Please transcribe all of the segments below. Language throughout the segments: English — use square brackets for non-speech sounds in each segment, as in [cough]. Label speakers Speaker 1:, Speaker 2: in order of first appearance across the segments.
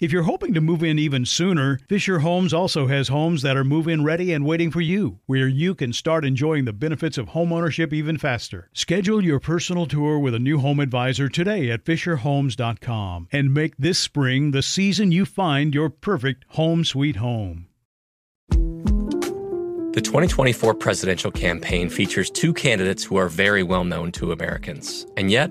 Speaker 1: If you're hoping to move in even sooner, Fisher Homes also has homes that are move in ready and waiting for you, where you can start enjoying the benefits of homeownership even faster. Schedule your personal tour with a new home advisor today at FisherHomes.com and make this spring the season you find your perfect home sweet home.
Speaker 2: The 2024 presidential campaign features two candidates who are very well known to Americans. And yet,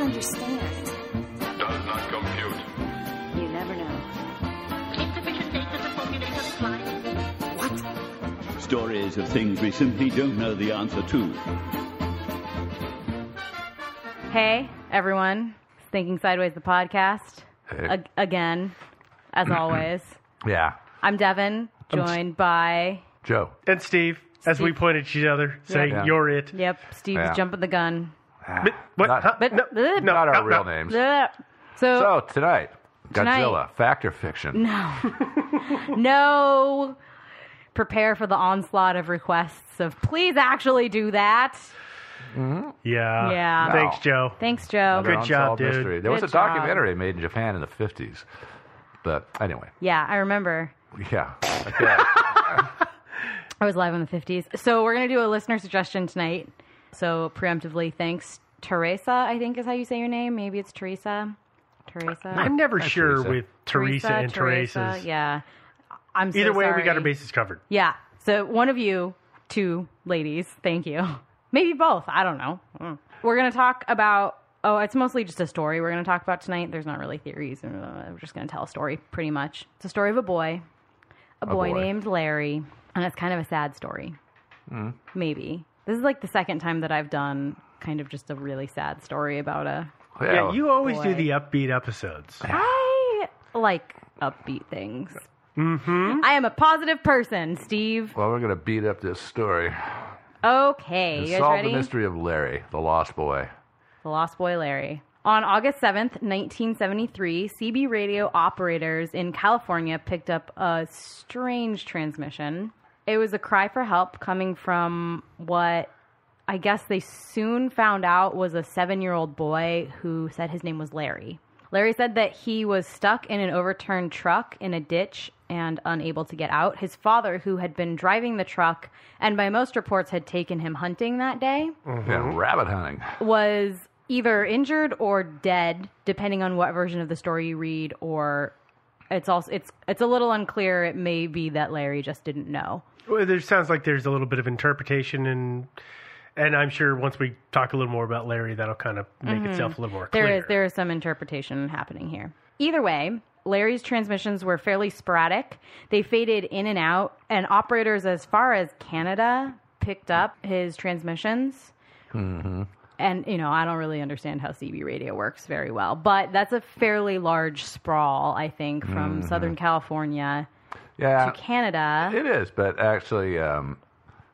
Speaker 3: I don't understand.
Speaker 4: Does not compute.
Speaker 3: You never know.
Speaker 5: Insufficient data to formulate a reply.
Speaker 3: What?
Speaker 6: Stories of things we simply don't know the answer to.
Speaker 7: Hey, everyone. It's Thinking Sideways, the podcast.
Speaker 8: Hey.
Speaker 7: Ag- again, as [clears throat] always.
Speaker 8: Yeah.
Speaker 7: I'm Devin, joined by.
Speaker 8: Joe.
Speaker 9: And Steve, as we
Speaker 7: Steve.
Speaker 9: pointed at each other, saying,
Speaker 8: Yeah.
Speaker 9: You're it.
Speaker 7: Yep, Steve's
Speaker 8: Yeah.
Speaker 7: jumping the gun.
Speaker 9: Ah, but- what?
Speaker 8: Not,
Speaker 9: Huh?
Speaker 7: But
Speaker 9: no,
Speaker 7: no,
Speaker 8: not our
Speaker 9: no,
Speaker 8: real
Speaker 9: no.
Speaker 8: names.
Speaker 7: So,
Speaker 8: So tonight,
Speaker 7: Tonight-
Speaker 8: Godzilla, fact or fiction?
Speaker 7: no, [laughs] no. Prepare for the onslaught of requests of please actually do that. Mm-hmm.
Speaker 9: Yeah.
Speaker 7: Yeah.
Speaker 9: Thanks, Joe.
Speaker 7: Thanks, Joe.
Speaker 9: Good job, dude.
Speaker 8: Mystery. There was a
Speaker 7: job.
Speaker 8: documentary made in Japan in the 50s. But anyway,
Speaker 7: Yeah, I remember.
Speaker 8: yeah. [laughs] Okay. [laughs]
Speaker 7: I was live in the 50s. So we're going to do a listener suggestion tonight. So preemptively, thanks, Teresa, I think is how you say your name. Maybe it's Teresa. Teresa.
Speaker 9: I'm never
Speaker 8: Hi,
Speaker 9: sure
Speaker 8: Teresa.
Speaker 9: with Teresa, and
Speaker 7: Teresa,
Speaker 9: Teresa's.
Speaker 7: Yeah. I'm so
Speaker 9: Either way, we got our bases covered.
Speaker 7: Yeah. So one of you, two ladies, thank you. Maybe both. I don't know. Mm. We're going to talk about. Oh, it's mostly just a story we're going to talk about tonight. There's not really theories. Uh, We're just going to tell a story, pretty much. It's a story of a boy, a, boy,
Speaker 8: boy.
Speaker 7: named Larry, and it's kind of a sad story.
Speaker 8: Mm-hmm.
Speaker 7: Maybe this is like the second time that I've done kind of just a really sad story about a.
Speaker 9: Yeah, you always do the upbeat episodes.
Speaker 7: I like upbeat things. Mm-hmm. I am a positive person, Steve.
Speaker 8: Well, we're going to beat up this story.
Speaker 7: Okay,
Speaker 8: and
Speaker 7: you guys
Speaker 8: solve
Speaker 7: ready?
Speaker 8: the mystery of Larry, the lost boy.
Speaker 7: The Lost Boy Larry. On August 7th, 1973, CB radio operators in California picked up a strange transmission. It was a cry for help coming from what I guess they soon found out was a seven year old boy who said his name was Larry. Larry said that he was stuck in an overturned truck in a ditch and unable to get out. His father, who had been driving the truck and by most reports had taken him hunting that day, mm-hmm.
Speaker 8: Yeah, rabbit hunting.
Speaker 7: was either injured or dead, depending on what version of the story you read, or it's also it's it's a little unclear. It may be that Larry just didn't know.
Speaker 9: Well, there sounds like there's a little bit of interpretation, and and I'm sure once we talk a little more about Larry, that'll kind of make itself a little more clear.
Speaker 7: Mm-hmm. There is there is some interpretation happening here. Either way, Larry's transmissions were fairly sporadic. They faded in and out, and operators as far as Canada picked up his transmissions.
Speaker 8: Mm-hmm.
Speaker 7: and you know, I don't really understand how CB radio works very well, but that's a fairly large sprawl, I think, from
Speaker 8: Mhm.
Speaker 7: Southern California
Speaker 8: Yeah,
Speaker 7: to Canada.
Speaker 8: it is. But actually, um,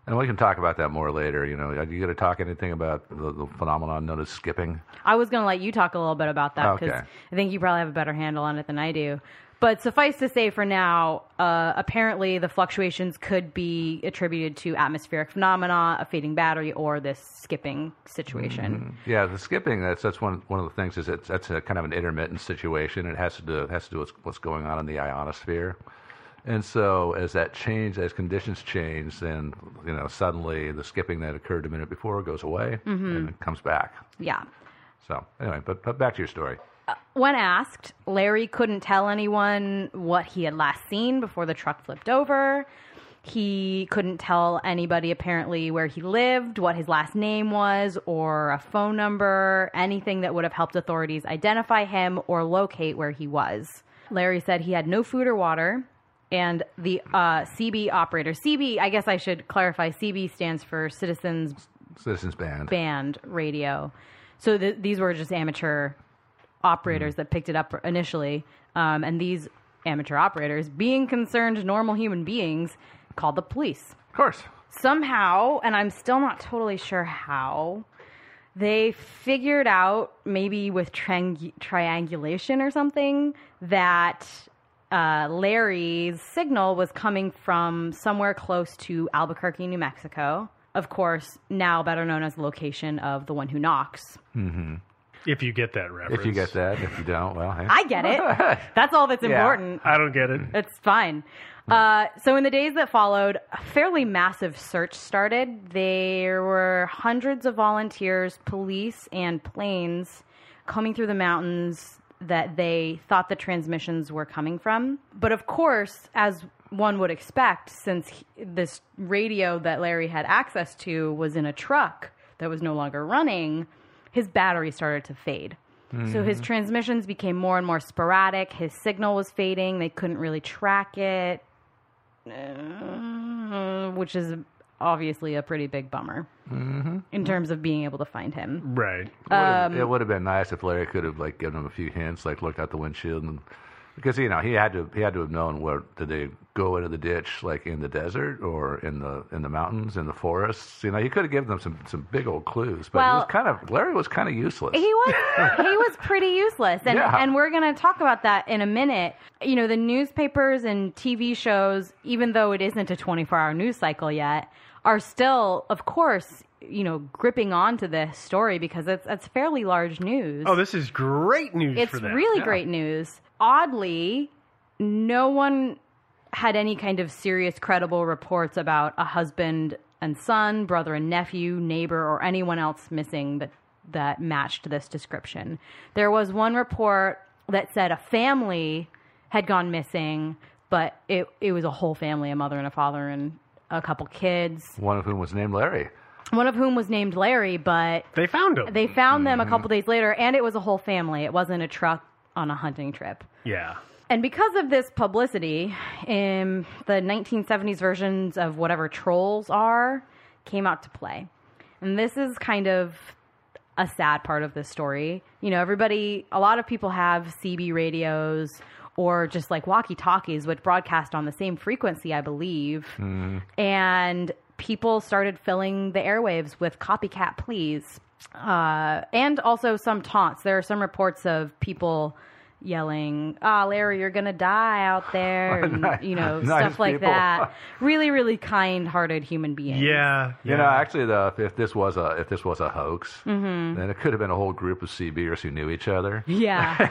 Speaker 8: and we can talk about that more later. You know, are you going to talk anything about the, the phenomenon known as skipping?
Speaker 7: I was going to let you talk a little bit about that because
Speaker 8: Okay.
Speaker 7: I think you probably have a better handle on it than I do. But suffice to say, for now, uh, apparently the fluctuations could be attributed to atmospheric phenomena, a fading battery, or this skipping situation.
Speaker 8: Mhm. Yeah, the skipping. That's that's one one of the things. Is it's that's a kind of an intermittent situation. It has to do it has to do with what's going on in the ionosphere. And so, as that change, as conditions change, then you know suddenly the skipping that occurred a minute before goes away
Speaker 7: Mhm.
Speaker 8: and it comes back.
Speaker 7: Yeah.
Speaker 8: So anyway, but, but back to your story.
Speaker 7: When asked, Larry couldn't tell anyone what he had last seen before the truck flipped over. He couldn't tell anybody apparently where he lived, what his last name was, or a phone number, anything that would have helped authorities identify him or locate where he was. Larry said he had no food or water, and the uh, CB operator, CB, I guess I should clarify, CB stands for Citizens
Speaker 8: Citizens Band.
Speaker 7: Band Radio. So th- these were just amateur operators
Speaker 8: Mm.
Speaker 7: that picked it up initially, um, and these amateur operators, being concerned normal human beings, called the police.
Speaker 8: Of course.
Speaker 7: Somehow, and I'm still not totally sure how, they figured out maybe with triang- triangulation or something that uh, Larry's signal was coming from somewhere close to Albuquerque, New Mexico. Of course, now better known as the location of the one who knocks.
Speaker 8: Mm-hmm.
Speaker 9: If you get that reference.
Speaker 8: If you get that, if you don't, well, hey.
Speaker 7: I get it. [laughs] That's all that's
Speaker 8: Yeah.
Speaker 7: important.
Speaker 9: I don't get it.
Speaker 7: It's fine. Uh, so in the days that followed, a fairly massive search started. There were hundreds of volunteers, police, and planes coming through the mountains that they thought the transmissions were coming from. But of course, as one would expect, since he- this radio that Larry had access to was in a truck that was no longer running, his battery started to fade. So his
Speaker 10: Mhm.
Speaker 7: transmissions became more and more sporadic. His signal was fading. They couldn't really track it, uh, which is obviously a pretty big bummer
Speaker 8: Mm-hmm.
Speaker 7: in terms of being able to find him.
Speaker 9: Right.
Speaker 7: Um,
Speaker 8: it would have been nice if Larry could have like given him a few hints, like looked out the windshield, and because you know he had to he had to have known where did they go into the ditch, like in the desert or in the in the mountains, in the forests. You know, he could have given them some some big old clues, but he
Speaker 7: Well-
Speaker 8: was kind of Larry was kind of useless.
Speaker 7: He was [laughs] he was pretty useless, and
Speaker 8: Yeah.
Speaker 7: and we're gonna talk about that in a minute. You know, the newspapers and TV shows, even though it isn't a 24 hour news cycle yet, are still, of course, you know, gripping onto this story because it's it's fairly large news.
Speaker 9: Oh, this is great news
Speaker 7: It's
Speaker 9: for them.
Speaker 7: really
Speaker 9: Yeah.
Speaker 7: great news. Oddly, no one had any kind of serious, credible reports about a husband and son, brother and nephew, neighbor, or anyone else missing that that matched this description. There was one report that said a family had gone missing, but it it was a whole family, a mother and a father and a couple kids
Speaker 8: One of whom was named Larry.
Speaker 7: one of whom was named Larry, but
Speaker 9: they found him.
Speaker 7: They found them a
Speaker 8: Mhm.
Speaker 7: couple days later, and it was a whole family. It wasn't a truck on a hunting trip.
Speaker 9: Yeah.
Speaker 7: And because of this publicity, um, the 1970s versions of whatever trolls are came out to play. And this is kind of a sad part of this story. You know, everybody, a lot of people have CB radios or just like walkie talkies, which broadcast on the same frequency, I believe
Speaker 8: Mm-hmm.
Speaker 7: and people started filling the airwaves with copycat pleas uh, and also some taunts there are some reports of people yelling ah larry you're gonna die out [laughs] there and,
Speaker 8: Nice-
Speaker 7: you know
Speaker 8: nice
Speaker 7: stuff like
Speaker 8: people.
Speaker 7: that [laughs] really really kind-hearted human beings
Speaker 9: Yeah.
Speaker 8: You know, actually, the, if this was a if this was a hoax,
Speaker 7: Mhm.
Speaker 8: then it could have been a whole group of CBers who knew each other.
Speaker 7: yeah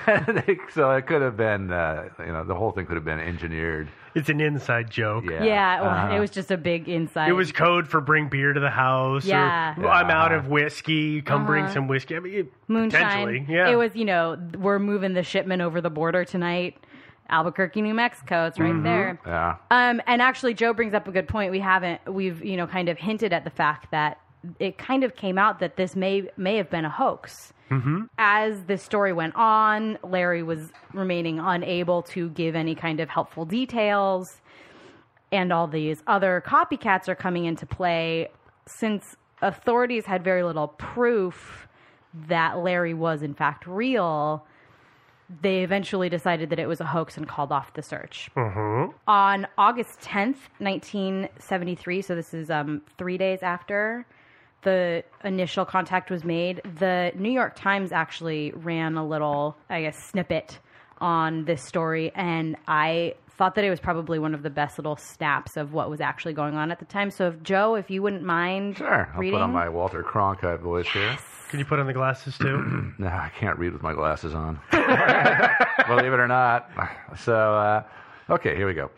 Speaker 7: [laughs]
Speaker 8: so it could have been, uh, you know, the whole thing could have been engineered.
Speaker 9: It's an inside joke.
Speaker 8: Yeah.
Speaker 7: yeah, well,
Speaker 8: Uh-huh.
Speaker 7: it was just a big insight
Speaker 9: It was code for bring beer to the house.
Speaker 7: Yeah.
Speaker 9: Or, I'm out of whiskey. Come bring
Speaker 7: Uh-huh.
Speaker 9: some whiskey. I mean, it-
Speaker 7: moonshine.
Speaker 9: Yeah.
Speaker 7: It was, you know, we're moving the shipment over the border tonight. Albuquerque, New Mexico. It's right
Speaker 8: Mhm.
Speaker 7: there.
Speaker 8: Yeah.
Speaker 7: Um, and actually, Joe brings up a good point. We haven't, we've, you know, kind of hinted at the fact that it kind of came out that this may may have been a hoax.
Speaker 9: Mm-hmm.
Speaker 7: As the story went on, Larry was remaining unable to give any kind of helpful details, and all these other copycats are coming into play. Since authorities had very little proof that Larry was in fact real, they eventually decided that it was a hoax and called off the search.
Speaker 9: Mm-hmm.
Speaker 7: On August 10th, 1973, so this is um, three days after the initial contact was made, the New York Times actually ran a little, I guess, snippet on this story, and I thought that it was probably one of the best little snaps of what was actually going on at the time. So, if Joe, if you wouldn't mind
Speaker 8: Sure. I'll
Speaker 7: reading.
Speaker 8: put on my Walter Cronkite voice here.
Speaker 9: Can you put on the glasses too? [clears throat]
Speaker 8: no, I can't read with my glasses on. [laughs] Believe it or not. So, uh, okay, here we go.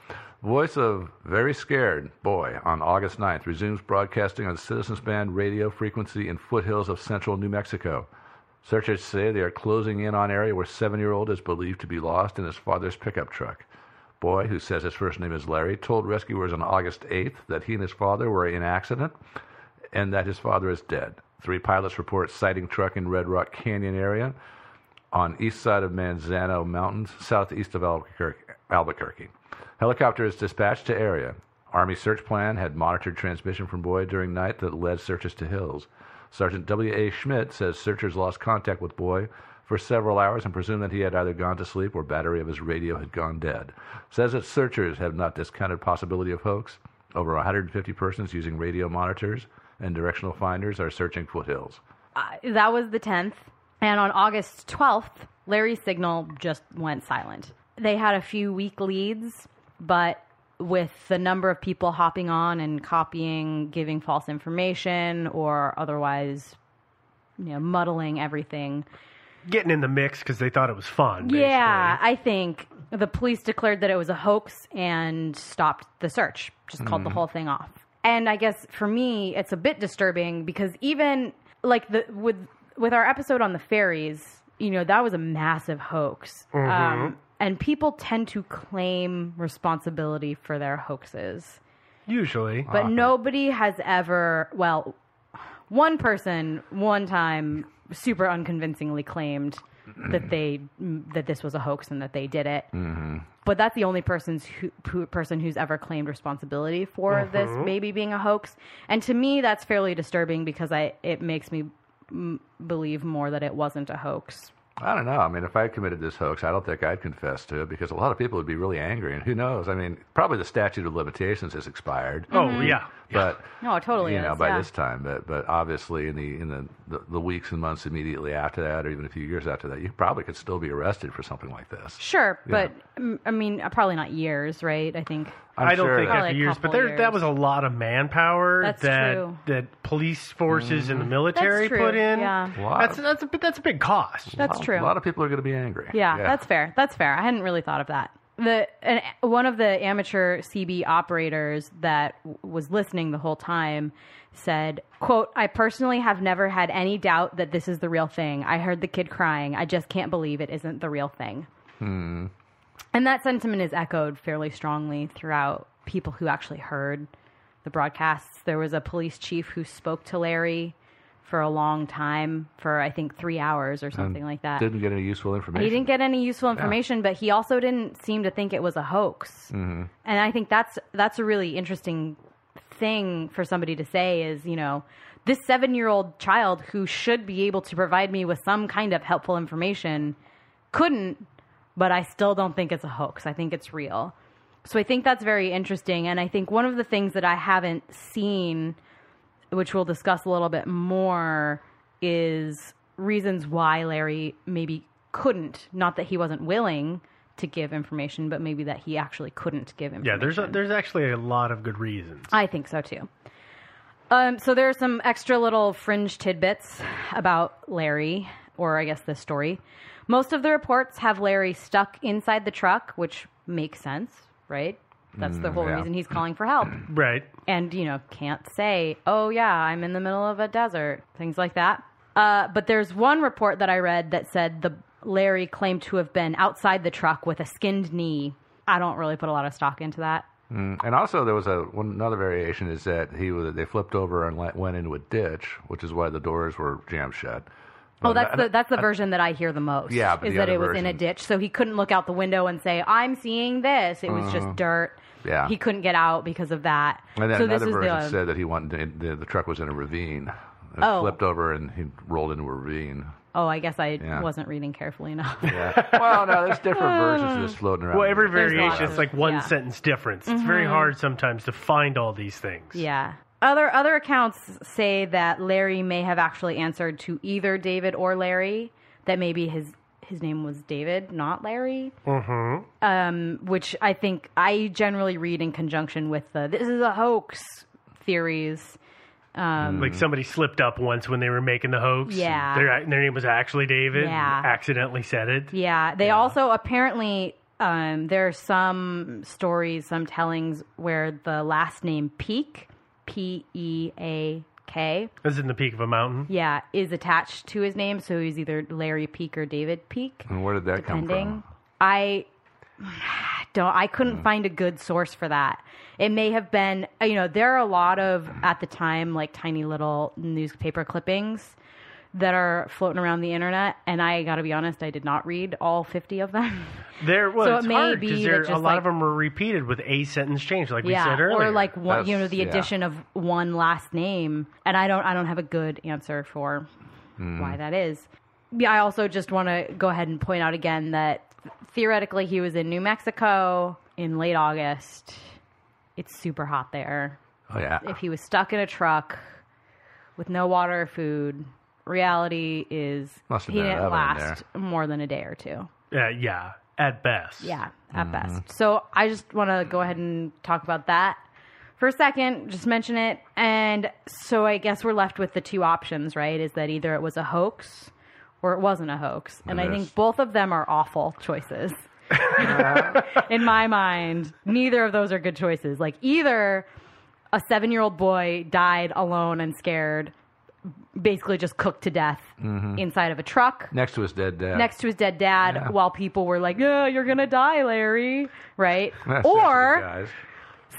Speaker 8: Voice of Very Scared Boy on August 9th resumes broadcasting on Citizens Band radio frequency in foothills of central New Mexico. Searchers say they are closing in on area where seven year old is believed to be lost in his father's pickup truck. Boy, who says his first name is Larry, told rescuers on August 8th that he and his father were in accident and that his father is dead. Three pilots report sighting truck in Red Rock Canyon area on east side of Manzano Mountains, southeast of Albuquerque. Helicopter is dispatched to area. Army search plan had monitored transmission from Boy during night that led searches to hills. Sergeant W. A. Schmidt says searchers lost contact with Boy for several hours and presumed that he had either gone to sleep or battery of his radio had gone dead. Says that searchers have not discounted possibility of hoax. Over 150 persons using radio monitors and directional finders are searching foothills.
Speaker 7: Uh, that was the 10th. And on August 12th, Larry's signal just went silent. They had a few weak leads, but with the number of people hopping on and copying, giving false information, or otherwise, you know, muddling everything.
Speaker 9: Getting in the mix because they thought it was fun.
Speaker 7: Yeah, I think the police declared that it was a hoax and stopped the search, just called the
Speaker 9: Mhm.
Speaker 7: whole thing off. And I guess for me, it's a bit disturbing because even like the with with our episode on the fairies, you know, that was a massive hoax.
Speaker 9: Mhm.
Speaker 7: Um, and people tend to claim responsibility for their hoaxes.
Speaker 9: Usually.
Speaker 7: But nobody has ever, well, one person one time super unconvincingly claimed that they that this was a hoax and that they did it.
Speaker 8: Mm-hmm.
Speaker 7: But that's the only person's who, who, person who's ever claimed responsibility for this
Speaker 8: Mhm.
Speaker 7: maybe being a hoax. And to me, that's fairly disturbing because I it makes me mm, believe more that it wasn't a hoax.
Speaker 8: I don't know. I mean, if I committed this hoax, I don't think I'd confess to it because a lot of people would be really angry. And who knows? I mean, probably the statute of limitations has expired.
Speaker 9: Oh, yeah. [laughs]
Speaker 8: But [laughs]
Speaker 7: No, totally
Speaker 8: you know by
Speaker 7: yeah.
Speaker 8: this time, but but obviously in the in the, the the weeks and months immediately after that, or even a few years after that, you probably could still be arrested for something like this.
Speaker 7: Sure,
Speaker 8: Yeah.
Speaker 7: but mm, I mean, uh, probably not years, right? I think.
Speaker 9: I don't think after
Speaker 7: a
Speaker 9: years, but there
Speaker 7: years.
Speaker 9: that was a lot of manpower
Speaker 7: That's
Speaker 9: that
Speaker 7: true.
Speaker 9: that police forces and the
Speaker 8: Mhm.
Speaker 9: military
Speaker 7: That's true,
Speaker 9: put in.
Speaker 7: yeah.
Speaker 8: Lot
Speaker 9: That's that's a that's a big cost.
Speaker 7: That's true.
Speaker 8: A lot of people are going to be angry.
Speaker 7: Yeah, that's fair. That's fair. I hadn't really thought of that. The and one of the amateur CB operators that w- was listening the whole time said, "quote I personally have never had any doubt that this is the real thing. I heard the kid crying. I just can't believe it isn't the real thing."
Speaker 8: Hmm.
Speaker 7: And that sentiment is echoed fairly strongly throughout people who actually heard the broadcasts. There was a police chief who spoke to Larry for a long time, for I think three hours or something like that.
Speaker 8: Didn't get any useful information.
Speaker 7: He didn't get any useful information, but he also didn't seem to think it was a hoax.
Speaker 8: hmm
Speaker 7: And I think that's that's a really interesting thing for somebody to say is, you know, this 7-year-old child who should be able to provide me with some kind of helpful information couldn't, but I still don't think it's a hoax. I think it's real. So I think that's very interesting and I think one of the things that I haven't seen which we'll discuss a little bit more is reasons why Larry maybe couldn't, not that he wasn't willing to give information, but maybe that he actually couldn't give information.
Speaker 9: Yeah, there's a, there's actually a lot of good reasons.
Speaker 7: I think so too. Um, so there are some extra little fringe tidbits about Larry, or I guess this story. Most of the reports have Larry stuck inside the truck, which makes sense, right? That's the
Speaker 9: Mm,
Speaker 7: whole
Speaker 9: yeah.
Speaker 7: reason he's calling for help. [clears throat]
Speaker 9: Right.
Speaker 7: And, you know, can't say, oh, yeah, I'm in the middle of a desert, things like that. Uh, but there's one report that I read that said the Larry claimed to have been outside the truck with a skinned knee. I don't really put a lot of stock into that.
Speaker 8: Mm. And also, there was a one another variation is that he was they flipped over and let, went into a ditch, which is why the doors were jammed shut.
Speaker 7: Oh, that's
Speaker 8: I-
Speaker 7: the that's the version that I hear the most.
Speaker 8: Yeah, but
Speaker 7: is
Speaker 8: the
Speaker 7: that
Speaker 8: other
Speaker 7: it was in a ditch, so he couldn't look out the window and say, "I'm seeing this." It was
Speaker 8: Uh-huh.
Speaker 7: just dirt.
Speaker 8: Yeah.
Speaker 7: he couldn't get out because of that.
Speaker 8: And then
Speaker 7: so
Speaker 8: another
Speaker 7: was
Speaker 8: version
Speaker 7: the
Speaker 8: said that he wanted the, the truck was in a ravine. It
Speaker 7: Oh.
Speaker 8: flipped over and he rolled into a ravine.
Speaker 7: oh, I guess I
Speaker 8: Yeah.
Speaker 7: wasn't reading carefully enough.
Speaker 8: Yeah. well, no, there's different [laughs] versions of this floating around.
Speaker 9: Well, every variation
Speaker 7: lots
Speaker 9: is like one
Speaker 7: yeah.
Speaker 9: sentence difference. It's very
Speaker 7: Mhm.
Speaker 9: hard sometimes to find all these things.
Speaker 7: Yeah. Other other accounts say that Larry may have actually answered to either David or Larry. That maybe his his name was David, not Larry.
Speaker 9: Mm-hmm.
Speaker 7: Um, which I think I generally read in conjunction with the "this is a hoax" theories. Um,
Speaker 9: Like somebody slipped up once when they were making the hoax.
Speaker 7: Yeah.
Speaker 9: Their, their name was actually David.
Speaker 7: Yeah.
Speaker 9: Accidentally said it.
Speaker 7: Yeah, they also apparently um, there are some stories, some tellings where the last name Peak, P E A K,
Speaker 9: This is in the peak of a mountain.
Speaker 7: yeah, is attached to his name, so he's either Larry Peak or David Peak.
Speaker 8: And where did that come
Speaker 7: depending.
Speaker 8: from?
Speaker 7: I don't. I couldn't hmm. find a good source for that. It may have been. You know, there are a lot of at the time like tiny little newspaper clippings that are floating around the internet, and I got to be honest, I did not read all fifty of them. [laughs]
Speaker 9: There, well,
Speaker 7: So it may
Speaker 9: hard
Speaker 7: be
Speaker 9: because there a lot
Speaker 7: like-
Speaker 9: of them were repeated with a sentence change, like we said earlier.
Speaker 7: or like one, you know, the
Speaker 9: yeah.
Speaker 7: addition of one last name, and I don't. I don't have a good answer for
Speaker 9: Hmm.
Speaker 7: why that is. Yeah, I also just want to go ahead and point out again that theoretically he was in New Mexico in late August. It's super hot there.
Speaker 8: Oh yeah.
Speaker 7: If he was stuck in a truck with no water or food, reality is
Speaker 8: Must have
Speaker 7: he
Speaker 8: been
Speaker 7: didn't
Speaker 8: oven in
Speaker 7: last more than a day or two.
Speaker 9: Uh, yeah, at best.
Speaker 7: Yeah, at
Speaker 8: Mm-hmm.
Speaker 7: best. So I just want to go ahead and talk about that for a second, just mention it. And so I guess we're left with the two options, right? Is that either it was a hoax or it wasn't a hoax. And I
Speaker 8: Yes.
Speaker 7: think both of them are awful choices. [laughs] [laughs] In my mind, neither of those are good choices. Like either a seven year old boy died alone and scared, basically just cooked to death
Speaker 8: Mhm.
Speaker 7: inside of a truck
Speaker 8: Next to his dead dad.
Speaker 7: next to his dead dad
Speaker 8: Yeah.
Speaker 7: while people were like, "Yeah, you're gonna die, Larry," right? [laughs] Or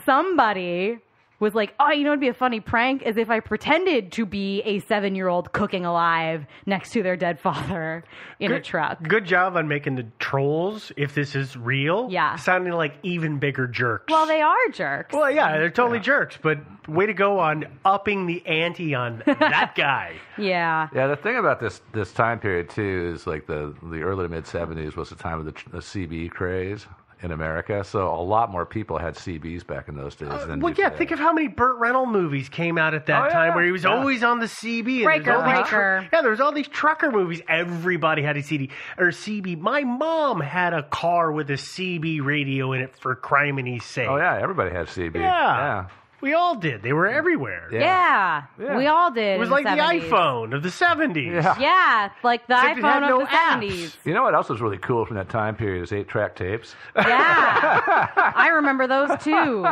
Speaker 7: somebody was like, "Oh, you know, it'd be a funny prank is if I pretended to be a seven-year-old cooking alive next to their dead father in a truck."
Speaker 9: Good job on making the trolls, if this is real,
Speaker 7: Yeah.
Speaker 9: sounding like even bigger jerks.
Speaker 7: Well, they are jerks.
Speaker 9: Well, yeah, they're totally jerks, but way to go on upping the ante on [laughs] that guy.
Speaker 7: Yeah.
Speaker 8: Yeah, the thing about this this time period too is like the the early to mid '70s was the time of the, the CB craze in America. So a lot more people had CBs back in those days uh, than
Speaker 9: Well, yeah, think of how many Burt Reynolds movies came out at that
Speaker 8: Oh, yeah,
Speaker 9: time where he was
Speaker 8: yeah.
Speaker 9: always on the CB. and
Speaker 7: Breaker,
Speaker 9: there's all these yeah, there was all these trucker movies. Everybody had a CD or CB. My mom had a car with a CB radio in it for Crimony's sake.
Speaker 8: Oh yeah, everybody had CB.
Speaker 9: Yeah. We all did. They were everywhere.
Speaker 7: Yeah. we all did.
Speaker 9: It was
Speaker 7: in
Speaker 9: like
Speaker 7: the
Speaker 9: the
Speaker 7: 70s.
Speaker 9: iPhone of the 70s.
Speaker 7: Yeah, like the
Speaker 9: Except it had
Speaker 7: iPhone
Speaker 9: no
Speaker 7: of the
Speaker 9: apps.
Speaker 7: 70s.
Speaker 8: You know what else was really cool from that time period is eight track tapes.
Speaker 7: Yeah, [laughs] I remember those too.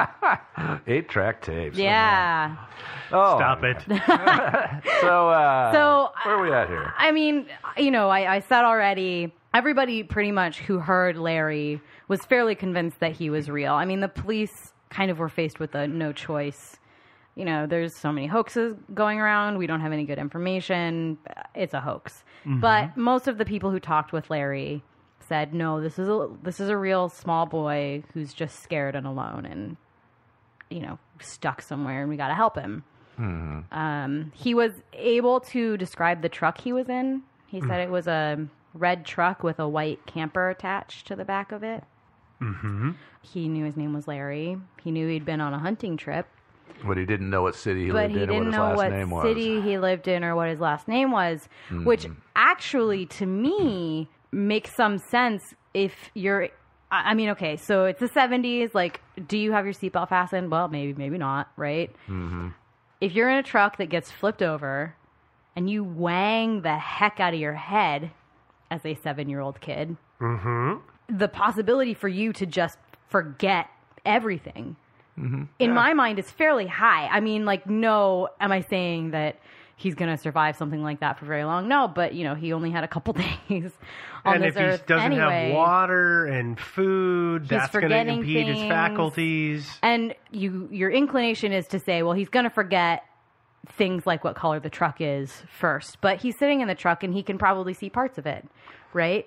Speaker 8: eight track tapes.
Speaker 7: Yeah.
Speaker 8: Oh,
Speaker 9: Stop it. [laughs]
Speaker 8: so uh,
Speaker 7: So,
Speaker 8: where are we at here?
Speaker 7: I mean, you know, I, I said already, everybody pretty much who heard Larry was fairly convinced that he was real. I mean, the police kind of were faced with a no choice. You know, there's so many hoaxes going around. We don't have any good information. It's a hoax.
Speaker 10: Mhm.
Speaker 7: But most of the people who talked with Larry said, "No, this is a this is a real small boy who's just scared and alone and you know, stuck somewhere and we got to help him."
Speaker 8: Mm-hmm.
Speaker 7: Um, he was able to describe the truck he was in. He said it was a red truck with a white camper attached to the back of it.
Speaker 9: Mm-hmm.
Speaker 7: He knew his name was Larry. He knew he'd been on a hunting trip,
Speaker 8: But he didn't know what city he
Speaker 7: but
Speaker 8: lived
Speaker 7: he
Speaker 8: in or
Speaker 7: didn't
Speaker 8: what his
Speaker 7: know
Speaker 8: last
Speaker 7: what
Speaker 8: name was.
Speaker 7: city he lived in or what his last name was, which
Speaker 8: Mhm.
Speaker 7: actually, to me, makes some sense if you're. I I mean, okay, so it's the 70s. Like, do you have your seatbelt fastened? Well, maybe, maybe not, right?
Speaker 8: Mm-hmm.
Speaker 7: if you're in a truck that gets flipped over and you wang the heck out of your head as a seven year old kid,
Speaker 9: Mm-hmm.
Speaker 7: The possibility for you to just forget everything
Speaker 8: Mm-hmm.
Speaker 7: in my mind is fairly high. I mean, like, no, am I saying that he's going to survive something like that for very long? No, but, you know, he only had a couple [laughs] days on
Speaker 9: And
Speaker 7: this
Speaker 9: if he doesn't
Speaker 7: anyway.
Speaker 9: have water and food,
Speaker 7: He's
Speaker 9: that's going to impede his faculties.
Speaker 7: And you, your inclination is to say, well, he's going to forget things like what color the truck is first. But he's sitting in the truck and he can probably see parts of it, right?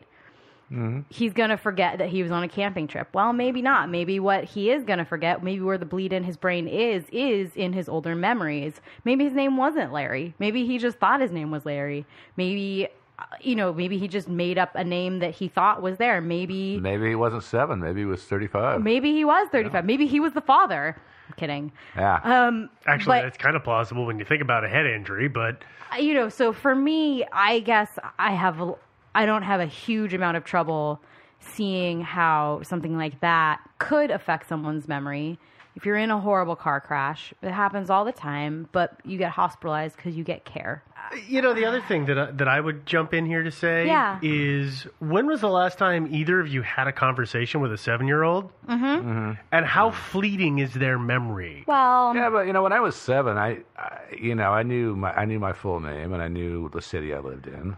Speaker 8: Mhm.
Speaker 7: he's going to forget that he was on a camping trip. Well, maybe not. Maybe what he is going to forget, maybe where the bleed in his brain is, is in his older memories. Maybe his name wasn't Larry. Maybe he just thought his name was Larry. Maybe, uh, you know, maybe he just made up a name that he thought was there. Maybe,
Speaker 8: Maybe he wasn't seven. Maybe he was 35.
Speaker 7: maybe he was 35. Maybe he was the father. I'm kidding.
Speaker 8: Yeah.
Speaker 7: Um,
Speaker 9: Actually,
Speaker 7: but-
Speaker 9: that's kind of plausible when you think about a head injury, but
Speaker 7: you know, so for me, I guess I have, a- I don't have a huge amount of trouble seeing how something like that could affect someone's memory. If you're in a horrible car crash, it happens all the time, but you get hospitalized because you get care.
Speaker 9: You know, the other thing that I, that I would jump in here to say
Speaker 7: Yeah.
Speaker 9: is when was the last time either of you had a conversation with a seven year old?
Speaker 7: Mm-hmm.
Speaker 9: And how fleeting is their memory?
Speaker 7: Well,
Speaker 8: yeah, but you know, when I was seven, I, I you know, I knew my I knew my full name and I knew the city I lived in.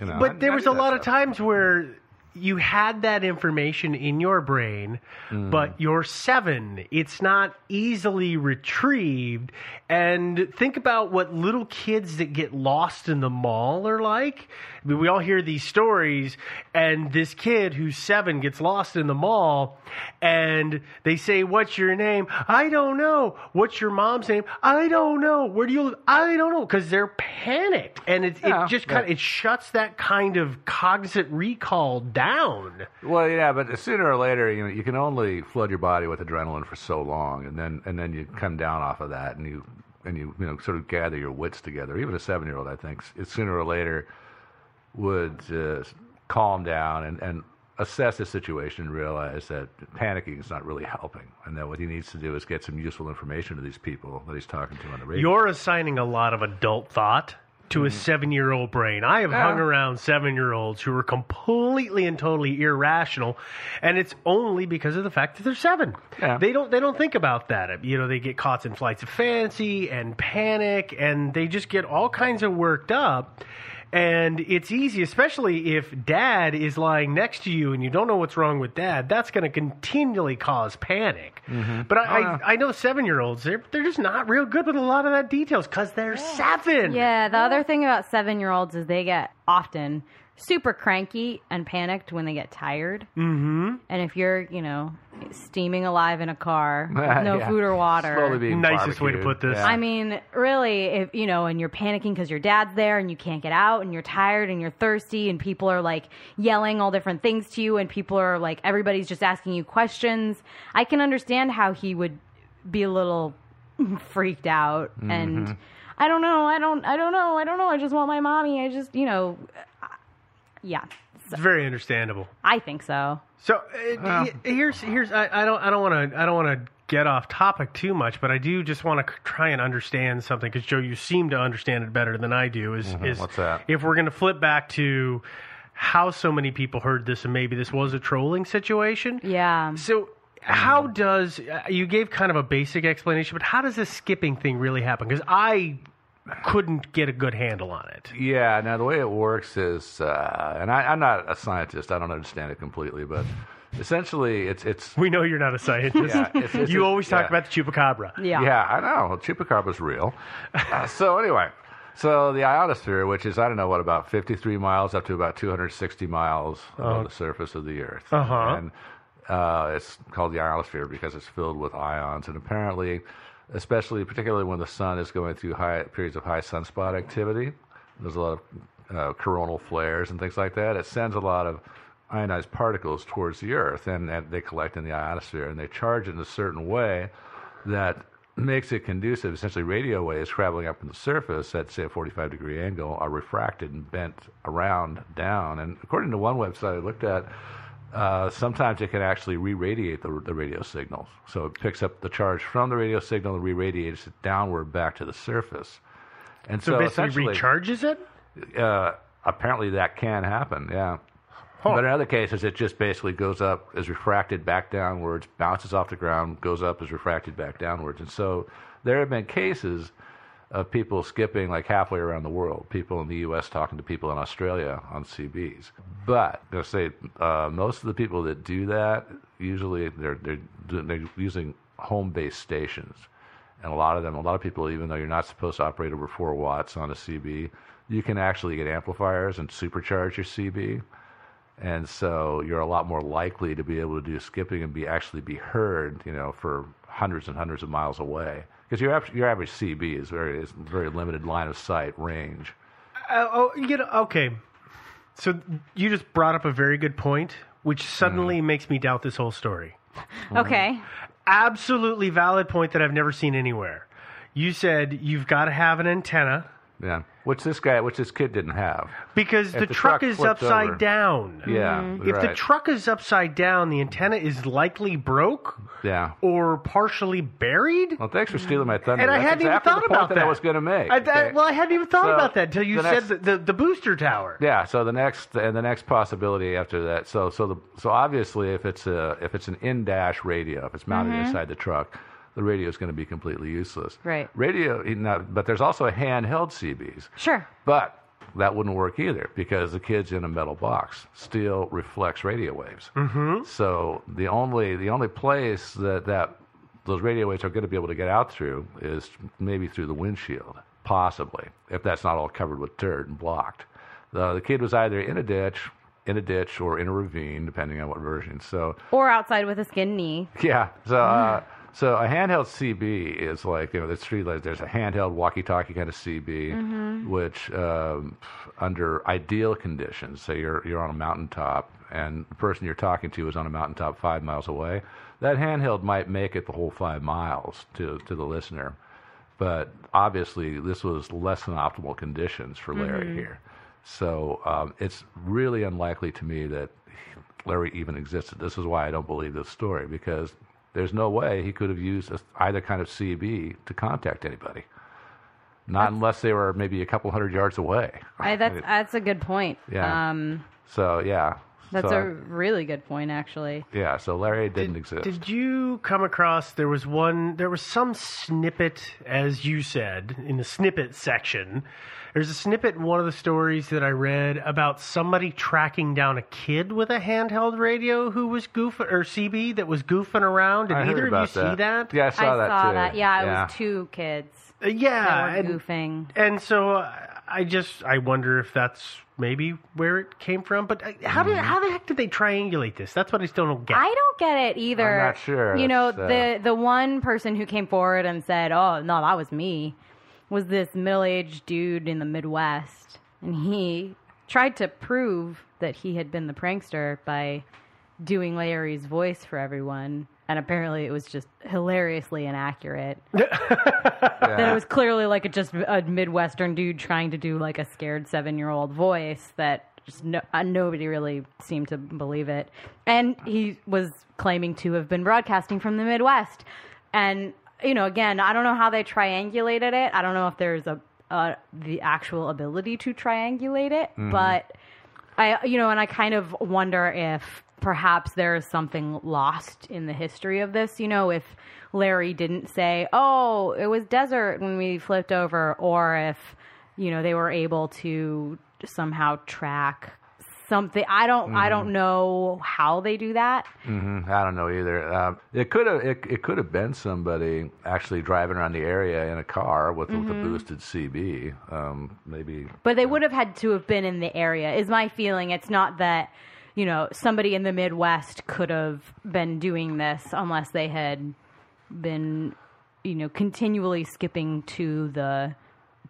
Speaker 8: You know,
Speaker 9: but there was a
Speaker 8: that
Speaker 9: lot of times where you had that information in your brain,
Speaker 8: Mm.
Speaker 9: but you're seven. It's not easily retrieved. And think about what little kids that get lost in the mall are like. I mean, we all hear these stories, and this kid who's seven gets lost in the mall, and they say, What's your name? I don't know. What's your mom's name? I don't know. Where do you live? I don't know. Because they're panicked. And it,
Speaker 8: Yeah,
Speaker 9: it just kind of, it shuts that kind of cognizant recall down.
Speaker 8: Well, yeah, but sooner or later, you know, you can only flood your body with adrenaline for so long, and then and then you come down off of that, and you and you you know sort of gather your wits together. Even a seven year old, I think, sooner or later would uh, calm down and and assess the situation and realize that panicking is not really helping, and that what he needs to do is get some useful information to these people that he's talking to on the radio.
Speaker 9: You're assigning a lot of adult thought to a seven year old brain. I have
Speaker 8: Mm-hmm. Yeah.
Speaker 9: hung around seven year olds who are completely and totally irrational, and it's only because of the fact that they're seven.
Speaker 8: Yeah.
Speaker 9: They don't they don't think about that. You know, they get caught in flights of fancy and panic, and they just get all kinds of worked up. And it's easy, especially if dad is lying next to you and you don't know what's wrong with dad. That's going to continually cause panic.
Speaker 8: Mm-hmm.
Speaker 9: But I,
Speaker 8: Oh, yeah.
Speaker 9: I, I know seven year olds, they're, they're just not real good with a lot of that details because they're seven.
Speaker 7: Yeah, the other thing about seven year olds is they get often super cranky and panicked when they get tired.
Speaker 9: Mm-hmm.
Speaker 7: And if you're, you know, steaming alive in a car, [laughs] with no
Speaker 8: Yeah.
Speaker 7: food or water.
Speaker 8: Slowly being
Speaker 9: Nicest way to put this.
Speaker 8: Yeah.
Speaker 7: I mean, really, if you know, and you're panicking because your dad's there and you can't get out and you're tired and you're thirsty and people are like yelling all different things to you and people are like everybody's just asking you questions. I can understand how he would be a little [laughs] freaked out and
Speaker 8: Mhm.
Speaker 7: I don't know, I don't I don't know, I don't know, I just want my mommy. I just, you know, uh, yeah.
Speaker 9: It's very understandable.
Speaker 7: I think so.
Speaker 9: So uh, y- here's here's I, I don't I don't want to I don't want to get off topic too much, but I do just want to try and understand something because Joe, you seem to understand it better than I do. Is
Speaker 8: Mhm.
Speaker 9: is
Speaker 8: What's that?
Speaker 9: if we're going to flip back to how so many people heard this and maybe this was a trolling situation?
Speaker 7: Yeah.
Speaker 9: So how does uh, you gave kind of a basic explanation, but how does this skipping thing really happen? Because I couldn't get a good handle on it.
Speaker 8: Yeah, now the way it works is, uh, and I, I'm not a scientist, I don't understand it completely, but essentially it's it's.
Speaker 9: We know you're not a scientist.
Speaker 8: Yeah, it's- it's- [laughs]
Speaker 9: you always talk
Speaker 8: yeah.
Speaker 9: about the chupacabra.
Speaker 7: Yeah.
Speaker 8: Yeah, I know. Chupacabra's real. uh, so anyway, so the ionosphere, which is I don't know what about 53 miles up to about 260 miles above
Speaker 9: Oh.
Speaker 8: the surface of the Earth,
Speaker 9: Uh-huh.
Speaker 8: and uh, it's called the ionosphere because it's filled with ions, and apparently, especially particularly when the sun is going through high periods of high sunspot activity, there's a lot of uh, coronal flares and things like that. It sends a lot of ionized particles towards the Earth, and, and they collect in the ionosphere, and they charge it in a certain way that makes it conducive. Essentially, radio waves traveling up from the surface at say a 45 degree angle are refracted and bent around down. And according to one website I looked at, uh, sometimes it can actually re-radiate the, the radio signals. So it picks up the charge from the radio signal and re-radiates it downward back to the surface. And
Speaker 9: So,
Speaker 8: so,
Speaker 9: basically recharges it?
Speaker 8: uh, apparently that can happen, yeah.
Speaker 9: Huh.
Speaker 8: But in other cases, it just basically goes up, is refracted back downwards, bounces off the ground, goes up, is refracted back downwards. And so there have been cases of people skipping like halfway around the world, people in the U.S. talking to people in Australia on CBs. But I'm going to say uh, most of the people that do that, usually they're, they're, they're using home-based stations. And a lot of them, a lot of people, even though you're not supposed to operate over 4 watts on a CB, you can actually get amplifiers and supercharge your CB. and so you're a lot more likely to be able to do skipping and be actually be heard, you know, for hundreds and hundreds of miles away. Because your average, your average CB is very is very limited line of sight range.
Speaker 9: Uh, oh, you know, okay. So you just brought up a very good point, which suddenly makes me doubt this whole story. [laughs]
Speaker 7: Okay.
Speaker 9: Absolutely valid point that I've never seen anywhere. You said you've got to have an antenna
Speaker 8: Yeah, which this guy, which this kid didn't have.
Speaker 9: because
Speaker 8: If
Speaker 9: the,
Speaker 8: the
Speaker 9: truck,
Speaker 8: truck
Speaker 9: is upside
Speaker 8: over.
Speaker 9: down.
Speaker 8: Yeah,
Speaker 9: If the truck is upside down, the antenna is likely broke
Speaker 8: Yeah.
Speaker 9: or partially buried.
Speaker 8: Well, thanks for stealing my thunder.
Speaker 9: And I hadn't even thought about
Speaker 8: that,
Speaker 9: that.
Speaker 8: I was going to make.
Speaker 9: I, I-
Speaker 8: okay?
Speaker 9: well, I hadn't even thought
Speaker 8: So,
Speaker 9: about that until you
Speaker 8: the
Speaker 9: said
Speaker 8: next-
Speaker 9: the, the, the booster tower.
Speaker 8: Yeah. So the next and the next possibility after that. So so the so obviously if it's a if it's an in dash radio, if it's mounted
Speaker 7: Mhm.
Speaker 8: inside the truck, the radio is going to be completely useless.
Speaker 7: Right.
Speaker 8: Radio, now, but there's also a handheld CBs.
Speaker 7: Sure.
Speaker 8: But that wouldn't work either because the kid's in a metal box. Steel reflects radio waves.
Speaker 9: Mm-hmm.
Speaker 8: So the only the only place that that those radio waves are going to be able to get out through is maybe through the windshield, possibly, if that's not all covered with dirt and blocked. The, the kid was either in a ditch, in a ditch, or in a ravine, depending on what version. So
Speaker 7: Or outside with a skin knee.
Speaker 8: yeah. So uh, [laughs] so a handheld CB is like you know the street lights. There's a handheld walkie-talkie kind of CB,
Speaker 7: Mhm.
Speaker 8: which um, under ideal conditions, say you're you're on a mountaintop and the person you're talking to is on a mountaintop five miles away, that handheld might make it the whole five miles to to the listener. But obviously, this was less than optimal conditions for Larry
Speaker 7: Mhm.
Speaker 8: here. So um, it's really unlikely to me that Larry even existed. This is why I don't believe this story because there's no way he could have used a, either kind of CB to contact anybody. Not unless they were maybe a couple hundred yards away.
Speaker 7: I, that's that's a good point.
Speaker 8: Yeah.
Speaker 7: Um,
Speaker 8: So yeah.
Speaker 7: that's
Speaker 8: so,
Speaker 7: a really good point, actually.
Speaker 8: yeah. So Larry didn't exist.
Speaker 9: Did you come across there was one there was some snippet as you said in the snippet section. There's a snippet in one of the stories that I read about somebody tracking down a kid with a handheld radio who was goofing or CB that was goofing around. Did
Speaker 8: I heard
Speaker 9: either of you
Speaker 8: about
Speaker 9: see
Speaker 8: that.
Speaker 9: that?
Speaker 8: Yeah, I saw that too.
Speaker 7: that. Yeah, it
Speaker 8: Yeah.
Speaker 7: was two kids.
Speaker 9: Uh, yeah,
Speaker 7: that were
Speaker 9: and-
Speaker 7: goofing.
Speaker 9: And so uh, I just I wonder if that's maybe where it came from. But uh, how
Speaker 8: Mm-hmm.
Speaker 9: did how the heck did they triangulate this? That's what I still don't get.
Speaker 7: I don't get it either.
Speaker 9: I'm not sure.
Speaker 7: You know,
Speaker 9: That's, uh,
Speaker 7: the the one person who came forward and said, "Oh no, that was me," was this middle aged dude in the Midwest, and he tried to prove that he had been the prankster by doing Larry's voice for everyone. And apparently, it was just hilariously inaccurate. [laughs] That it was clearly like a, just a Midwestern dude trying to do like a scared seven year old voice that just no, uh, nobody really seemed to believe it. And he was claiming to have been broadcasting from the Midwest. And, you know, again, I don't know how they triangulated it. I don't know if there's a, uh, the actual ability to triangulate it,
Speaker 10: Mhm.
Speaker 7: but I, you know, and I kind of wonder if perhaps there is something lost in the history of this. You know, if Larry didn't say, "Oh, it was desert when we flipped over," or if you know they were able to somehow track something. I don't. I
Speaker 8: Mhm.
Speaker 7: don't know how they do that.
Speaker 8: hmm I don't know either. Um, it could have it, it could have been somebody actually driving around the area in a car with, with a
Speaker 7: Mhm.
Speaker 8: boosted CB. Um, maybe
Speaker 7: But they would have had to have been in the area. Is my feeling. It's not that you know somebody in the Midwest could have been doing this unless they had been you know continually skipping to the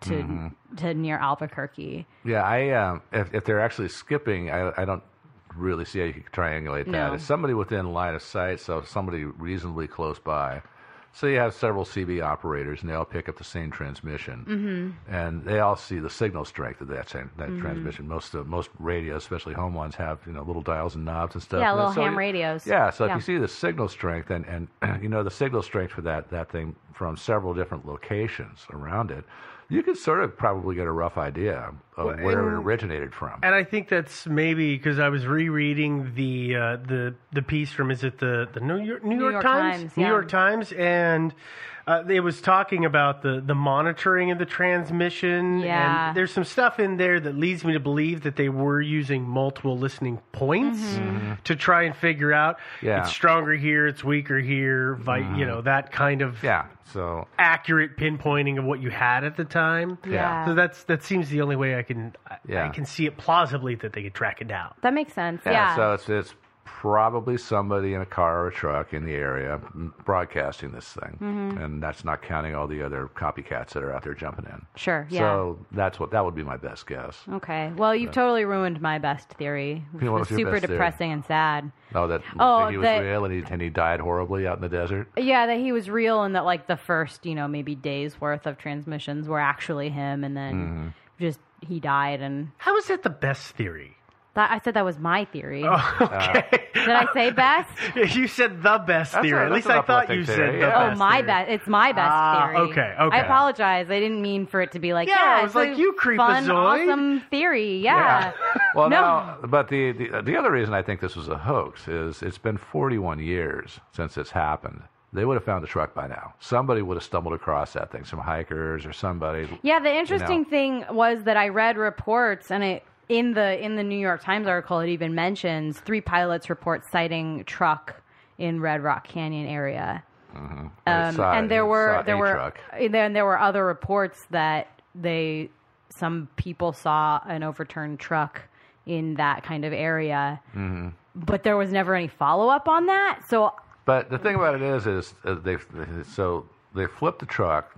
Speaker 7: to
Speaker 8: Mhm.
Speaker 7: to near Albuquerque.
Speaker 8: Yeah, I um, if if they're actually skipping, I I don't really see how you could triangulate that.
Speaker 7: No.
Speaker 8: It's somebody within line of sight, so somebody reasonably close by. So you have several CB operators, and they all pick up the same transmission,
Speaker 7: Mhm.
Speaker 8: and they all see the signal strength of that same, that
Speaker 7: Mhm.
Speaker 8: transmission. Most of most radios, especially home ones, have you know little dials and knobs and stuff.
Speaker 7: Yeah,
Speaker 8: And
Speaker 7: little
Speaker 8: so
Speaker 7: ham
Speaker 8: you-
Speaker 7: radios.
Speaker 8: Yeah, so if you see the signal strength and and [clears throat] you know the signal strength for that that thing from several different locations around it, you could sort of probably get a rough idea of
Speaker 9: Well,
Speaker 8: where it originated from.
Speaker 9: And I think that's maybe because I was rereading the uh, the the piece from is it the the New York New,
Speaker 7: New
Speaker 9: York,
Speaker 7: York
Speaker 9: Times
Speaker 7: Times,
Speaker 9: New
Speaker 7: yeah.
Speaker 9: York Times and Uh, it was talking about the, the monitoring of the transmission.
Speaker 7: Yeah.
Speaker 9: And there's some stuff in there that leads me to believe that they were using multiple listening points mm-hmm. Mm-hmm. to try and figure out
Speaker 8: Yeah.
Speaker 9: it's stronger here, it's weaker here, vi- you mm-hmm. know, that kind of
Speaker 8: Yeah. So
Speaker 9: accurate pinpointing of what you had at the time.
Speaker 7: Yeah.
Speaker 9: So that's that seems the only way I can I, I can see it plausibly that they could track it down.
Speaker 7: That makes sense.
Speaker 8: yeah,
Speaker 7: Yeah.
Speaker 8: so it's it's probably somebody in a car or a truck in the area broadcasting this thing,
Speaker 7: Mhm.
Speaker 8: and that's not counting all the other copycats that are out there jumping in.
Speaker 7: Sure, yeah.
Speaker 8: So that's what that would be my best guess.
Speaker 7: okay. Well, you've totally ruined my best theory, [laughs] which was
Speaker 8: was
Speaker 7: super
Speaker 8: best theory?
Speaker 7: depressing and sad.
Speaker 8: Oh, that,
Speaker 7: Oh,
Speaker 8: that he was
Speaker 7: that-
Speaker 8: real and he, and he died horribly out in the desert.
Speaker 7: Yeah, that he was real and that like the first, you know, maybe days worth of transmissions were actually him and then
Speaker 8: Mhm.
Speaker 7: just he died and
Speaker 9: How is that the best theory?
Speaker 7: That, I said that was my theory.
Speaker 9: Oh, [laughs] okay.
Speaker 7: Did I say best? [laughs]
Speaker 9: you said the best
Speaker 8: That's
Speaker 9: theory.
Speaker 8: a-
Speaker 9: At least
Speaker 8: an
Speaker 9: I thought you
Speaker 8: uplifting
Speaker 9: said
Speaker 8: theory,
Speaker 9: the
Speaker 8: yeah.
Speaker 7: Oh, my
Speaker 9: theory.
Speaker 7: best. It's my best
Speaker 9: Ah,
Speaker 7: theory.
Speaker 9: okay, okay.
Speaker 7: I apologize. I didn't mean for it to be like,
Speaker 9: Yeah,
Speaker 7: yeah,
Speaker 9: I was
Speaker 7: it's
Speaker 9: like,
Speaker 7: a
Speaker 9: you
Speaker 7: fun,
Speaker 9: creepazoid.
Speaker 7: awesome theory. Yeah. [laughs]
Speaker 8: Well,
Speaker 7: No.
Speaker 8: now, but the, the the other reason I think this was a hoax is it's been 41 years since it's happened. They would have found the truck by now. Somebody would have stumbled across that thing, some hikers or somebody.
Speaker 7: Yeah, the
Speaker 8: you know.
Speaker 7: interesting thing was that I read reports, and it in the in the New York Times article, it even mentions three pilots report sighting truck in Red Rock Canyon area.
Speaker 8: Mhm.
Speaker 7: Um,
Speaker 8: Saw-
Speaker 7: and there were there were
Speaker 8: truck.
Speaker 7: then there were other reports that they some people saw an overturned truck in that kind of area,
Speaker 8: Mhm.
Speaker 7: but there was never any follow up on that. So
Speaker 8: But the thing about it is, is uh, they so they flip the truck,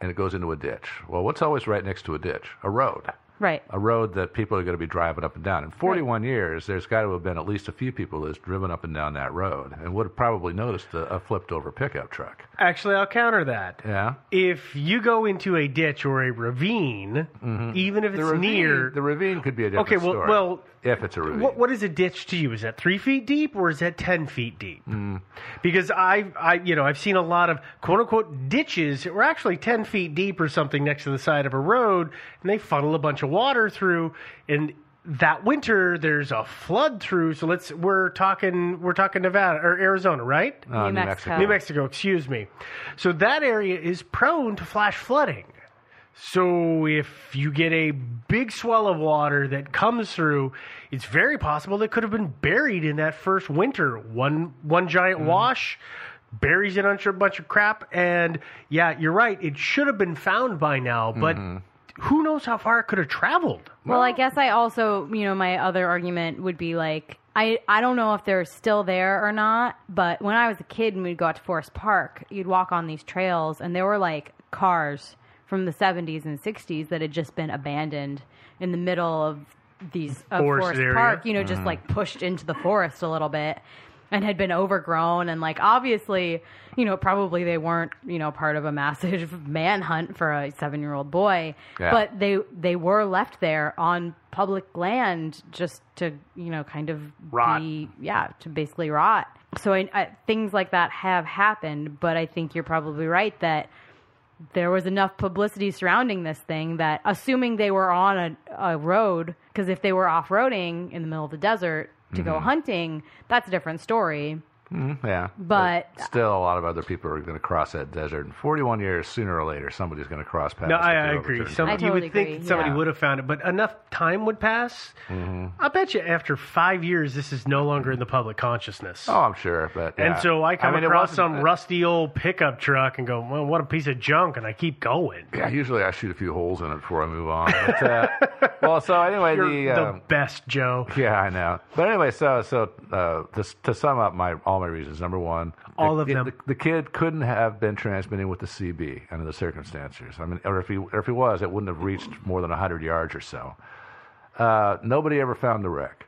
Speaker 8: and it goes into a ditch. Well, what's always right next to a ditch? A road.
Speaker 7: Right,
Speaker 8: A road that people are going to be driving up and down. In 41 years, there's got to have been at least a few people that's driven up and down that road and would have probably noticed a, a flipped over pickup truck.
Speaker 9: Actually, I'll counter that.
Speaker 8: Yeah.
Speaker 9: If you go into a ditch or a ravine, even if
Speaker 8: The
Speaker 9: it's
Speaker 8: ravine,
Speaker 9: near,
Speaker 8: the ravine could be a different
Speaker 9: Okay, well-
Speaker 8: story.
Speaker 9: well,
Speaker 8: if it's a ravine.
Speaker 9: what, what is a ditch to you? Is that three feet deep or is that ten feet deep?
Speaker 8: Mm.
Speaker 9: Because I, I, you know, I've seen a lot of quote unquote ditches that were actually ten feet deep or something next to the side of a road, and they funnel a bunch of water through. And that winter, there's a flood through. So let's we're talking we're talking Nevada or Arizona, right?
Speaker 8: Uh, New New Mexico. Mexico.
Speaker 9: New Mexico. Excuse me. So that area is prone to flash flooding. So if you get a big swell of water that comes through, it's very possible that could have been buried in that first winter. One one giant
Speaker 8: Mm-hmm.
Speaker 9: wash buries it under a bunch of crap, and yeah, you're right. It should have been found by now, but
Speaker 8: Mm-hmm.
Speaker 9: Who knows how far it could have traveled?
Speaker 7: Well, I guess I also, you know, my other argument would be like, I, I don't know if they're still there or not, but when I was a kid and we'd go out to Forest Park, you'd walk on these trails and there were like cars from the 70s and 60s that had just been abandoned in the middle of these of
Speaker 9: Forest
Speaker 7: Forest. Park, you know, just
Speaker 9: Mhm.
Speaker 7: like pushed into the forest a little bit and had been overgrown and like obviously, you know, probably they weren't, you know, part of a massive [laughs] manhunt for a 7-year-old boy,
Speaker 10: Yeah.
Speaker 7: but they they were left there on public land just to you know kind of
Speaker 9: Rot.
Speaker 7: be yeah to basically rot so I, I, things like that have happened but i think you're probably right that there was enough publicity surrounding this thing that assuming they were on a, a road because if they were off-roading in the middle of the desert to go
Speaker 8: Mhm.
Speaker 7: hunting that's a different story
Speaker 8: Mm, yeah.
Speaker 7: But-
Speaker 8: still, a lot of other people are going to cross that desert. In 41 years, sooner or later, somebody's going to cross past.
Speaker 9: No,
Speaker 8: if
Speaker 9: I, I agree.
Speaker 8: the
Speaker 9: Some,
Speaker 8: truck.
Speaker 9: you would think somebody
Speaker 8: Yeah.
Speaker 9: would have found it, but enough time would pass.
Speaker 8: Mhm.
Speaker 9: I bet you after five years, this is no longer in the public consciousness.
Speaker 8: Oh, I'm sure, but
Speaker 9: And so I come
Speaker 8: mean, it
Speaker 9: across some rusty old pickup truck and go, well, what a piece of junk, and I keep going.
Speaker 8: Yeah, usually I shoot a few holes in it before I move on. But, uh, [laughs] well, so anyway,
Speaker 9: You're
Speaker 8: the
Speaker 9: the
Speaker 8: um,
Speaker 9: best, Joe.
Speaker 8: Yeah, I know. But anyway, so so uh, to, to sum up my all my reasons. Number one,
Speaker 9: All
Speaker 8: the,
Speaker 9: of them.
Speaker 8: The, the kid couldn't have been transmitting with the CB under the circumstances. I mean, or if he or if he was, it wouldn't have reached more than hundred yards or so. Uh, nobody ever found the wreck.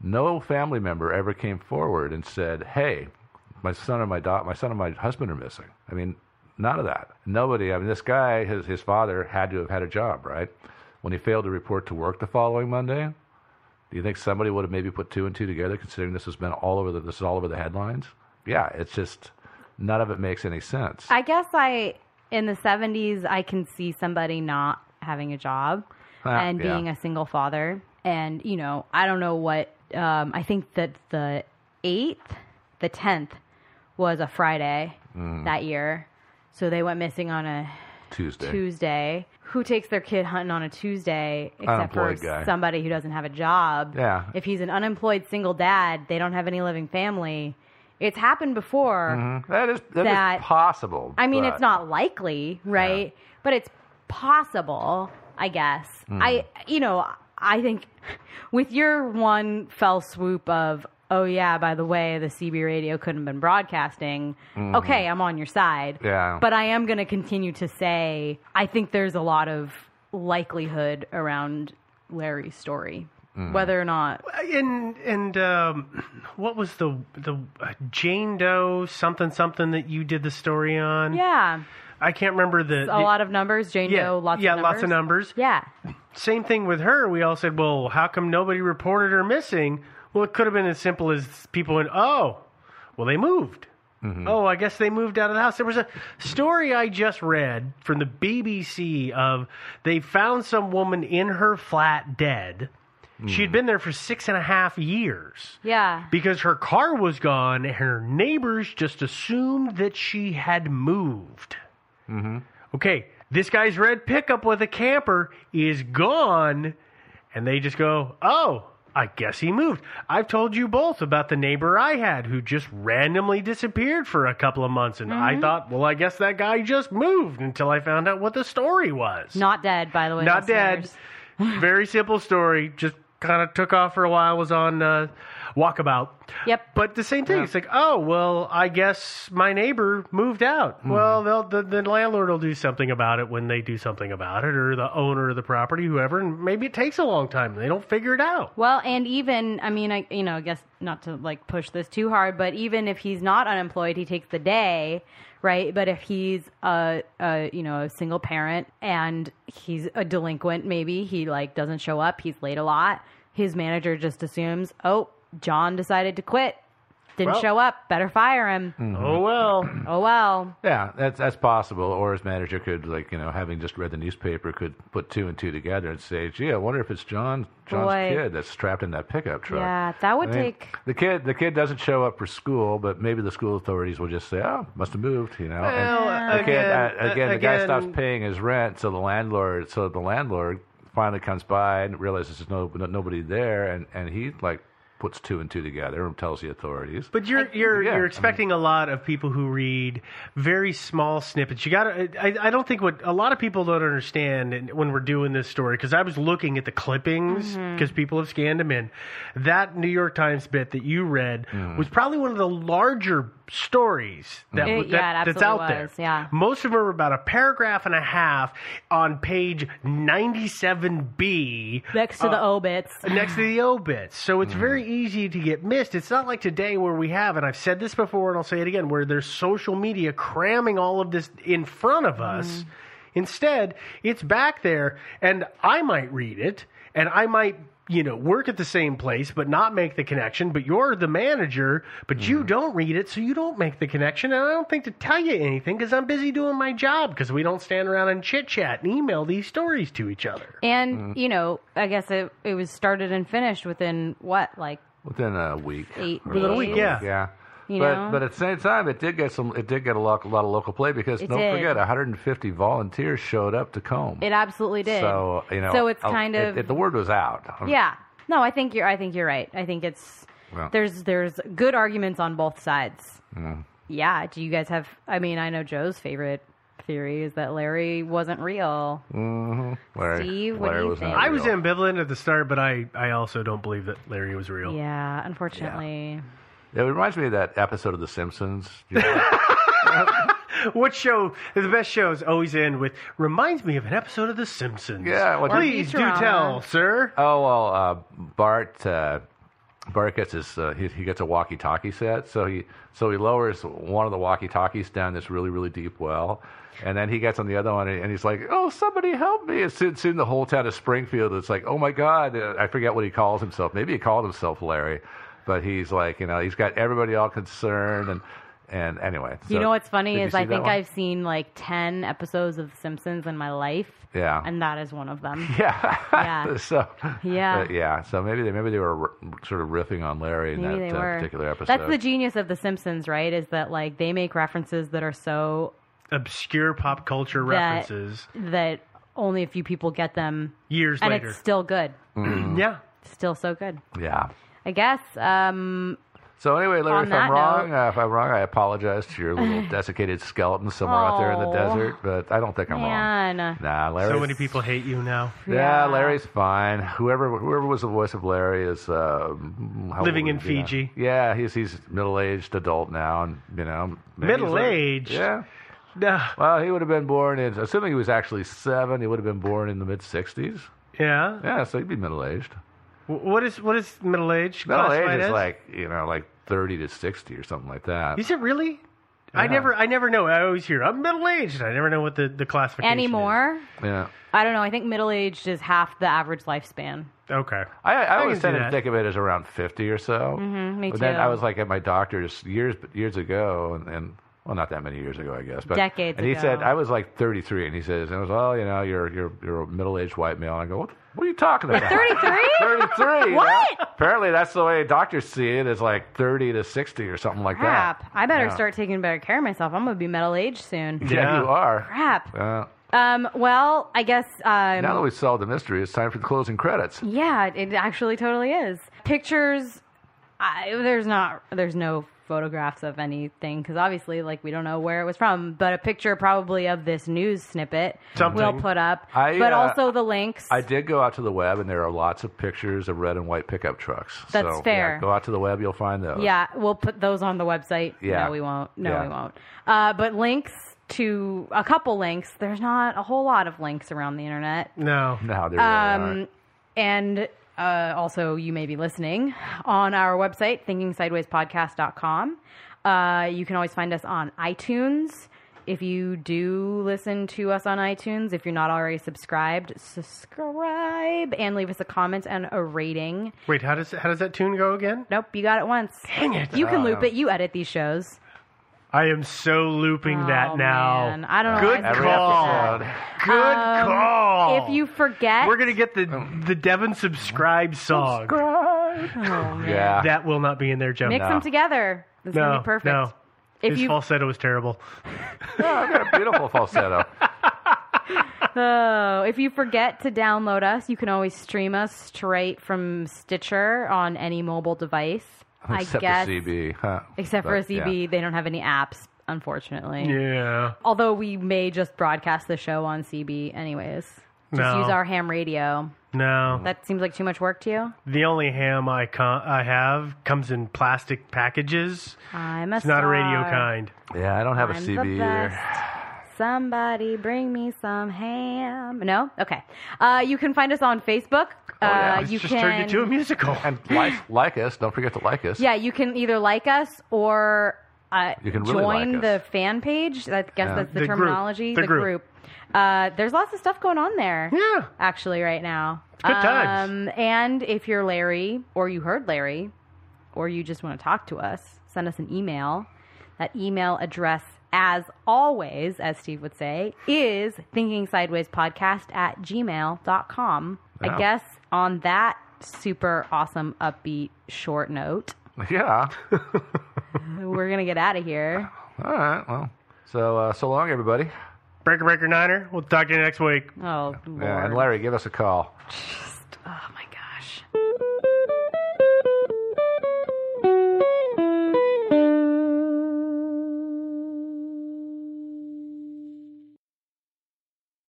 Speaker 8: No family member ever came forward and said, "Hey, my son or my da- my son and my husband are missing." I mean, none of that. Nobody. I mean, this guy, his his father had to have had a job, right? When he failed to report to work the following Monday, do you think somebody would have maybe put two and two together, considering this has been all over the this is all over the headlines? Yeah, it's just none of it makes any sense.
Speaker 7: i guess i in the 70s i can see somebody not having a job
Speaker 8: Ah,
Speaker 7: and
Speaker 8: yeah.
Speaker 7: being a single father and you know i don't know what um, i think that the 8th the 10th was a friday
Speaker 8: Mm.
Speaker 7: that year So they went missing on a
Speaker 8: Tuesday.
Speaker 7: Tuesday. Who takes their kid hunting on a Tuesday except for
Speaker 8: Unemployed guy.
Speaker 7: somebody who doesn't have a job?
Speaker 8: Yeah.
Speaker 7: If he's an unemployed single dad, they don't have any living family. It's happened before.
Speaker 8: Mhm. That is that is
Speaker 7: that-
Speaker 8: possible.
Speaker 7: I mean,
Speaker 8: but-
Speaker 7: it's not likely, right? But it's possible, I guess.
Speaker 8: Mhm.
Speaker 7: I, you know, I think with your one fell swoop of, oh yeah, by the way, the CB radio couldn't have been broadcasting.
Speaker 8: Mhm.
Speaker 7: Okay, I'm on your side.
Speaker 8: Yeah.
Speaker 7: But I am going to continue to say I think there's a lot of likelihood around Larry's story,
Speaker 9: Mhm.
Speaker 7: whether or not.
Speaker 9: And and um, what was the the uh, Jane Doe something something that you did the story on?
Speaker 7: Yeah.
Speaker 9: I can't remember the,
Speaker 7: A
Speaker 9: the-
Speaker 7: lot of numbers, Jane
Speaker 9: yeah,
Speaker 7: Doe, lots
Speaker 9: yeah,
Speaker 7: of numbers.
Speaker 9: Yeah, lots of numbers.
Speaker 7: Yeah.
Speaker 9: Same thing with her. We all said, well, how come nobody reported her missing? Well, it could have been as simple as people went, oh, well, they moved. Oh, I guess they moved out of the house. There was a story I just read from the BBC of they found some woman in her flat dead. She'd been there for six and a half years
Speaker 7: Yeah.
Speaker 9: because her car was gone and her neighbors just assumed that she had moved.
Speaker 8: Mm-hmm.
Speaker 9: Okay, this guy's red pickup with a camper is gone, and they just go, oh, I guess he moved. I've told you both about the neighbor I had who just randomly disappeared for a couple of months, and I
Speaker 7: Mhm.
Speaker 9: thought, well, I guess that guy just moved until I found out what the story was.
Speaker 7: Not dead, by the way.
Speaker 9: Not dead. Very simple story. Just kind of took off for a while. Was on uh, walkabout.
Speaker 7: Yep.
Speaker 9: But the same thing. It's like, oh well, I guess my neighbor moved out.
Speaker 8: Mm-hmm.
Speaker 9: Well, they'll, the the landlord will do something about it when they do something about it, or the owner of the property, whoever. And maybe it takes a long time. They don't figure it out.
Speaker 7: Well, and even I mean, I you know, I guess not to like push this too hard, but even if he's not unemployed, he takes the day, right? But if he's a, a you know a single parent and he's a delinquent, maybe he like doesn't show up, he's late a lot. His manager just assumes, oh, John decided to quit, didn't
Speaker 8: Well-
Speaker 7: show up, better fire him.
Speaker 9: Oh well.
Speaker 7: Oh well.
Speaker 8: Yeah, that's that's possible. Or his manager could, like you know, having just read the newspaper, could put two and two together and say, "Gee, I wonder if it's John John's
Speaker 7: Boy.
Speaker 8: kid that's trapped in that pickup truck."
Speaker 7: Yeah, that would
Speaker 8: I mean,
Speaker 7: take.
Speaker 8: the kid. The kid doesn't show up for school, but maybe the school authorities will just say, "Oh, must have moved," you know.
Speaker 9: Well,
Speaker 8: and the kid,
Speaker 9: again,
Speaker 8: uh, again, the guy
Speaker 9: again-
Speaker 8: stops paying his rent, so the landlord, so the landlord finally comes by and realizes there's no, no nobody there, and and he like puts two and two together and tells the authorities.
Speaker 9: But you're you're
Speaker 8: Yeah,
Speaker 9: you're expecting a lot of people who read very small snippets. You got to. I, I don't think what a lot of people don't understand when we're doing this story because I was looking at the clippings
Speaker 7: Mm-hmm.
Speaker 9: because people have scanned them in. That New York Times bit that you read
Speaker 8: Mm.
Speaker 9: was probably one of the larger stories that,
Speaker 7: It-
Speaker 9: that
Speaker 7: yeah,
Speaker 9: that's out
Speaker 7: absolutely
Speaker 9: there.
Speaker 7: yeah.
Speaker 9: Most of them are about a paragraph and a half on page 97B
Speaker 7: Next to the
Speaker 9: uh,
Speaker 7: obits. [laughs]
Speaker 9: next to the obits. So it's very easy to get missed. It's not like today where we have, and I've said this before and I'll say it again, where there's social media cramming all of this in front of us. Instead, it's back there, and I might read it, and I might. You know, work at the same place but not make the connection. But you're the manager, but you don't read it, so you don't make the connection. And I don't think to tell you anything because I'm busy doing my job because we don't stand around and chit chat and email these stories to each other.
Speaker 7: And
Speaker 8: Mm-hmm.
Speaker 7: you know, I guess it it was started and finished within what, like
Speaker 8: Within a week.
Speaker 7: Eight Within a week, yeah.
Speaker 8: Yeah.
Speaker 7: You
Speaker 8: but
Speaker 7: know?
Speaker 8: but at the same time, it did get some. It did get a lot, a lot of local play because
Speaker 7: It
Speaker 8: don't
Speaker 7: did.
Speaker 8: forget, 150 volunteers showed up to comb.
Speaker 7: it absolutely did.
Speaker 8: So you know,
Speaker 7: So it's kind
Speaker 8: it-
Speaker 7: of
Speaker 8: it- the word was out.
Speaker 7: yeah. No, I think you're. I think you're right. I think it's
Speaker 8: Well.
Speaker 7: there's there's good arguments on both sides.
Speaker 8: Mm.
Speaker 7: Yeah. Do you guys have? I mean, I know Joe's favorite theory is that Larry wasn't real.
Speaker 8: hmm Larry,
Speaker 7: Steve, what do you think?
Speaker 9: I was ambivalent at the start, but I, I also don't believe that Larry was real.
Speaker 7: Yeah. Unfortunately.
Speaker 8: It reminds me of that episode of The Simpsons. You know, [laughs] [laughs]
Speaker 9: What show? The best shows always end with reminds me of an episode of The Simpsons.
Speaker 8: Yeah, what-
Speaker 9: please do
Speaker 7: Futurama.
Speaker 9: tell, sir.
Speaker 8: Oh well, uh, Bart. Uh, Bart gets his uh, he, he gets a walkie-talkie set, so he so he lowers one of the walkie-talkies down this really really deep well, and then he gets on the other one and he's like, "Oh, somebody help me!" And soon, soon the whole town of Springfield it's like, "Oh my God!" Uh, I forget what he calls himself. Maybe he called himself Larry, but he's like, you know, he's got everybody all concerned and and anyway.
Speaker 7: You know what's funny is I think
Speaker 8: one?
Speaker 7: I've seen like ten episodes of The Simpsons in my life,
Speaker 8: yeah
Speaker 7: and that is one of them. [laughs]
Speaker 8: yeah
Speaker 7: Yeah. [laughs]
Speaker 8: so
Speaker 7: Yeah.
Speaker 8: but yeah so maybe they maybe they were r- sort of riffing on Larry in
Speaker 7: Maybe
Speaker 8: that
Speaker 7: they
Speaker 8: uh,
Speaker 7: were.
Speaker 8: particular episode.
Speaker 7: That's the genius of The Simpsons, right? Is that like they make references that are so
Speaker 9: obscure pop culture
Speaker 7: that,
Speaker 9: references
Speaker 7: that only a few people get them
Speaker 9: years
Speaker 7: and
Speaker 9: later.
Speaker 7: it's still good.
Speaker 8: Mm.
Speaker 9: yeah.
Speaker 7: Still so good.
Speaker 8: Yeah.
Speaker 7: I guess. Um,
Speaker 8: So anyway, Larry, if I'm wrong, uh, if I'm wrong, I apologize to your little [laughs] desiccated skeleton somewhere out there in the
Speaker 7: Oh.
Speaker 8: desert. But I don't think I'm wrong. Nah, Larry.
Speaker 9: So many people hate you now.
Speaker 8: Yeah, Larry's fine. Whoever whoever was the voice of Larry is uh, how
Speaker 9: Living
Speaker 8: old,
Speaker 9: in
Speaker 8: you know?
Speaker 9: Fiji.
Speaker 8: Yeah, he's he's middle aged adult now, and you know maybe he's like-
Speaker 9: Middle-aged?
Speaker 8: Yeah.
Speaker 9: No.
Speaker 8: Well, he would have been born in, assuming he was actually seven. He would have been born in the mid '60s.
Speaker 9: Yeah.
Speaker 8: Yeah, so he'd be middle aged.
Speaker 9: W- What is what is middle age?
Speaker 8: Middle
Speaker 9: classified
Speaker 8: age is
Speaker 9: as?
Speaker 8: like you know like 30 to 60 or something like that.
Speaker 9: Is it really? I
Speaker 8: Yeah.
Speaker 9: never I never know. I always hear I'm middle aged. I never know what the the classification is.
Speaker 7: anymore,
Speaker 8: Yeah.
Speaker 7: I don't know. I think middle aged is half the average lifespan.
Speaker 9: Okay.
Speaker 8: I, I,
Speaker 9: I
Speaker 8: always
Speaker 9: can see
Speaker 8: tend to
Speaker 9: that.
Speaker 8: think of it as around 50 or so.
Speaker 7: Mhm, me
Speaker 8: but then
Speaker 7: too.
Speaker 8: I was like at my doctor's years years ago, and, and well, not that many years ago, I guess. But,
Speaker 7: Decades
Speaker 8: And he
Speaker 7: ago.
Speaker 8: said I was like 33, and he says, and I was, well, you know, you're you're you're a middle aged white male. And I go, what, what are you talking about?
Speaker 7: 33?
Speaker 8: 33. [laughs] you
Speaker 7: What?
Speaker 8: know? Apparently, that's the way doctors see it. Is like 30 to 60 or something like
Speaker 7: Crap.
Speaker 8: that. Crap!
Speaker 7: I better
Speaker 8: Yeah.
Speaker 7: start taking better care of myself. I'm going to be middle aged soon.
Speaker 8: Yeah, you are.
Speaker 7: Crap.
Speaker 8: Uh,
Speaker 7: Um, well, I guess. Um,
Speaker 8: now that we've solved the mystery, it's time for the closing credits.
Speaker 7: Yeah, it actually totally is. Pictures, I, there's not, there's no photographs of anything because obviously, like, we don't know where it was from. But a picture probably of this news snippet
Speaker 8: Something.
Speaker 7: we'll put up.
Speaker 8: I,
Speaker 7: but
Speaker 8: uh,
Speaker 7: also the links.
Speaker 8: I did go out to the web, and there are lots of pictures of red and white pickup trucks.
Speaker 7: That's
Speaker 8: so, yeah,
Speaker 7: fair.
Speaker 8: go out to the web, you'll find those.
Speaker 7: Yeah, we'll put those on the website.
Speaker 8: Yeah.
Speaker 7: No, we won't. No,
Speaker 8: Yeah.
Speaker 7: we won't. Uh, but links to a couple links. There's not a whole lot of links around the internet.
Speaker 9: No.
Speaker 8: No, there
Speaker 7: Um, and uh, also, you may be listening on our website, thinkingsidewayspodcast.com. Uh, you can always find us on iTunes. If you do listen to us on iTunes, if you're not already subscribed, subscribe and leave us a comment and a rating.
Speaker 9: Wait, how does how does that tune go again?
Speaker 7: Nope, you got it once.
Speaker 9: Dang it.
Speaker 7: You can
Speaker 9: Oh,
Speaker 7: loop it. You edit these shows.
Speaker 9: I am so looping
Speaker 7: Oh,
Speaker 9: that now.
Speaker 7: man. I don't know
Speaker 9: Good
Speaker 7: why I said
Speaker 9: call. Good
Speaker 7: Um,
Speaker 9: call.
Speaker 7: If you forget,
Speaker 9: We're gonna get the the Devin subscribe song.
Speaker 7: Oh.
Speaker 8: Yeah. [laughs]
Speaker 9: That will not be in there, Joe.
Speaker 7: mix them together. It's
Speaker 9: no,
Speaker 7: gonna be perfect.
Speaker 9: No.
Speaker 7: If
Speaker 9: His
Speaker 7: you
Speaker 9: falsetto was terrible. [laughs]
Speaker 8: I've got a beautiful falsetto. [laughs]
Speaker 7: Oh, if you forget to download us, you can always stream us straight from Stitcher on any mobile device.
Speaker 8: Except
Speaker 7: I guess,
Speaker 8: for CB. Huh.
Speaker 7: except for a
Speaker 8: yeah.
Speaker 7: CB, they don't have any apps, unfortunately.
Speaker 9: Yeah.
Speaker 7: Although we may just broadcast the show on CB, anyways. Just
Speaker 9: No.
Speaker 7: use our ham radio.
Speaker 9: No.
Speaker 7: That seems like too much work to you.
Speaker 9: The only ham I con- I have comes in plastic packages.
Speaker 7: I'm a
Speaker 9: It's not a radio kind.
Speaker 8: Yeah, I don't have a
Speaker 7: I'm
Speaker 8: CB
Speaker 7: the
Speaker 8: either.
Speaker 7: Somebody bring me some ham. No? Okay. Uh, you can find us on Facebook.
Speaker 8: Oh, yeah.
Speaker 7: uh, you
Speaker 9: just
Speaker 7: can
Speaker 9: turned into a musical. [laughs]
Speaker 8: And like, like us. Don't forget to like us.
Speaker 7: Yeah, you can either like us or uh,
Speaker 8: You can really
Speaker 7: join
Speaker 8: like
Speaker 7: the fan page. I guess
Speaker 8: Yeah.
Speaker 7: that's the,
Speaker 9: The group.
Speaker 7: terminology.
Speaker 9: The group.
Speaker 7: Uh, there's lots of stuff going on there.
Speaker 9: Yeah.
Speaker 7: Actually, right now.
Speaker 9: It's good times.
Speaker 7: Um, and if you're Larry or you heard Larry or you just want to talk to us, send us an email. That email address, as always, as Steve would say, is thinkingsidewayspodcast at gmail.com.
Speaker 8: Yeah.
Speaker 7: I guess on that super awesome, upbeat, short note,
Speaker 8: yeah. [laughs]
Speaker 7: we're going to get out of here.
Speaker 8: All right. Well, so uh, so long, everybody.
Speaker 9: Breaker Breaker Niner. We'll talk to you next week.
Speaker 7: Oh, Lord.
Speaker 8: Yeah, and Larry, give us a call. Just, oh, my gosh.